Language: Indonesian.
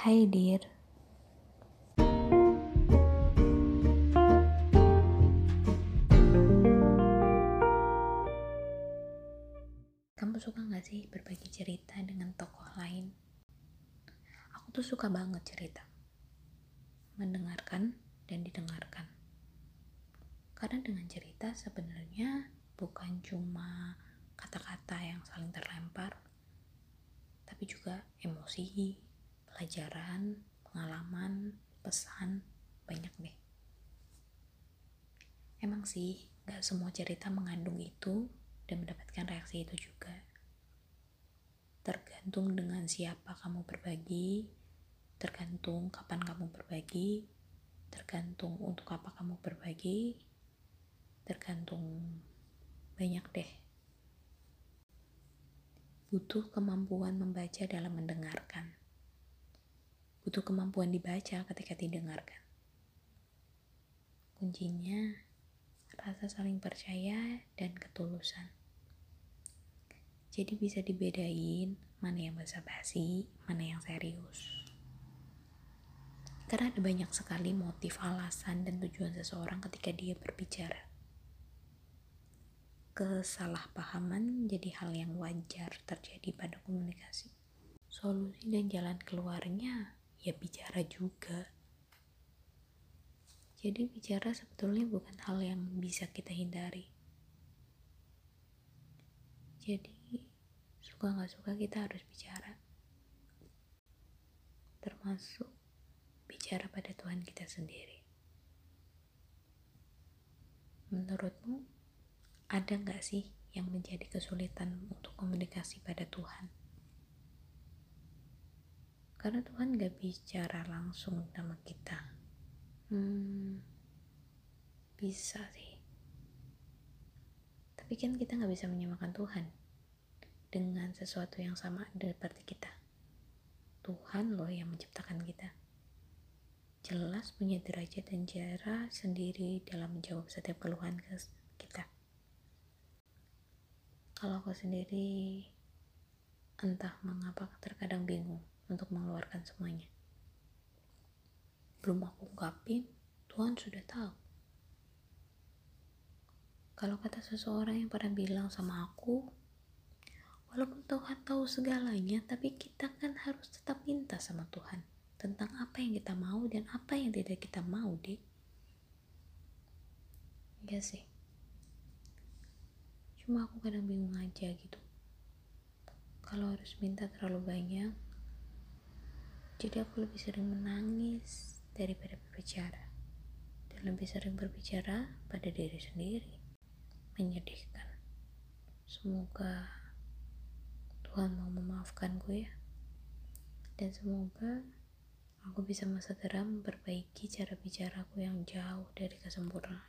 Hai dear Kamu suka gak sih berbagi cerita dengan tokoh lain? Aku tuh suka banget cerita. Mendengarkan dan didengarkan. Karena dengan cerita sebenarnya bukan cuma kata-kata yang saling terlempar Tapi juga emosi, pelajaran, pengalaman, pesan, banyak deh. Emang sih, gak semua cerita mengandung itu dan mendapatkan reaksi itu juga. Tergantung dengan siapa kamu berbagi, tergantung kapan kamu berbagi, tergantung untuk apa kamu berbagi, tergantung banyak deh. Butuh kemampuan membaca dalam mendengarkan butuh kemampuan dibaca ketika didengarkan. Kuncinya rasa saling percaya dan ketulusan. Jadi bisa dibedain mana yang basa-basi, mana yang serius. Karena ada banyak sekali motif, alasan, dan tujuan seseorang ketika dia berbicara. Kesalahpahaman jadi hal yang wajar terjadi pada komunikasi. Solusi dan jalan keluarnya ya bicara juga. Jadi bicara sebetulnya bukan hal yang bisa kita hindari. Jadi suka nggak suka kita harus bicara. Termasuk bicara pada Tuhan kita sendiri. Menurutmu ada nggak sih yang menjadi kesulitan untuk komunikasi pada Tuhan? Karena Tuhan gak bicara langsung sama kita. Hmm, bisa sih. Tapi kan kita gak bisa menyamakan Tuhan dengan sesuatu yang sama seperti kita. Tuhan loh yang menciptakan kita. Jelas punya derajat dan cara sendiri dalam menjawab setiap keluhan kita. Kalau aku sendiri entah mengapa terkadang bingung untuk mengeluarkan semuanya. Belum aku ungkapin, Tuhan sudah tahu. Kalau kata seseorang yang pernah bilang sama aku, walaupun Tuhan tahu segalanya, tapi kita kan harus tetap minta sama Tuhan tentang apa yang kita mau dan apa yang tidak kita mau, deh. Iya sih. Cuma aku kadang bingung aja gitu. Kalau harus minta terlalu banyak, jadi aku lebih sering menangis daripada berbicara. Dan lebih sering berbicara pada diri sendiri. Menyedihkan. Semoga Tuhan mau memaafkanku ya. Dan semoga aku bisa segera memperbaiki cara bicaraku yang jauh dari kesempurnaan.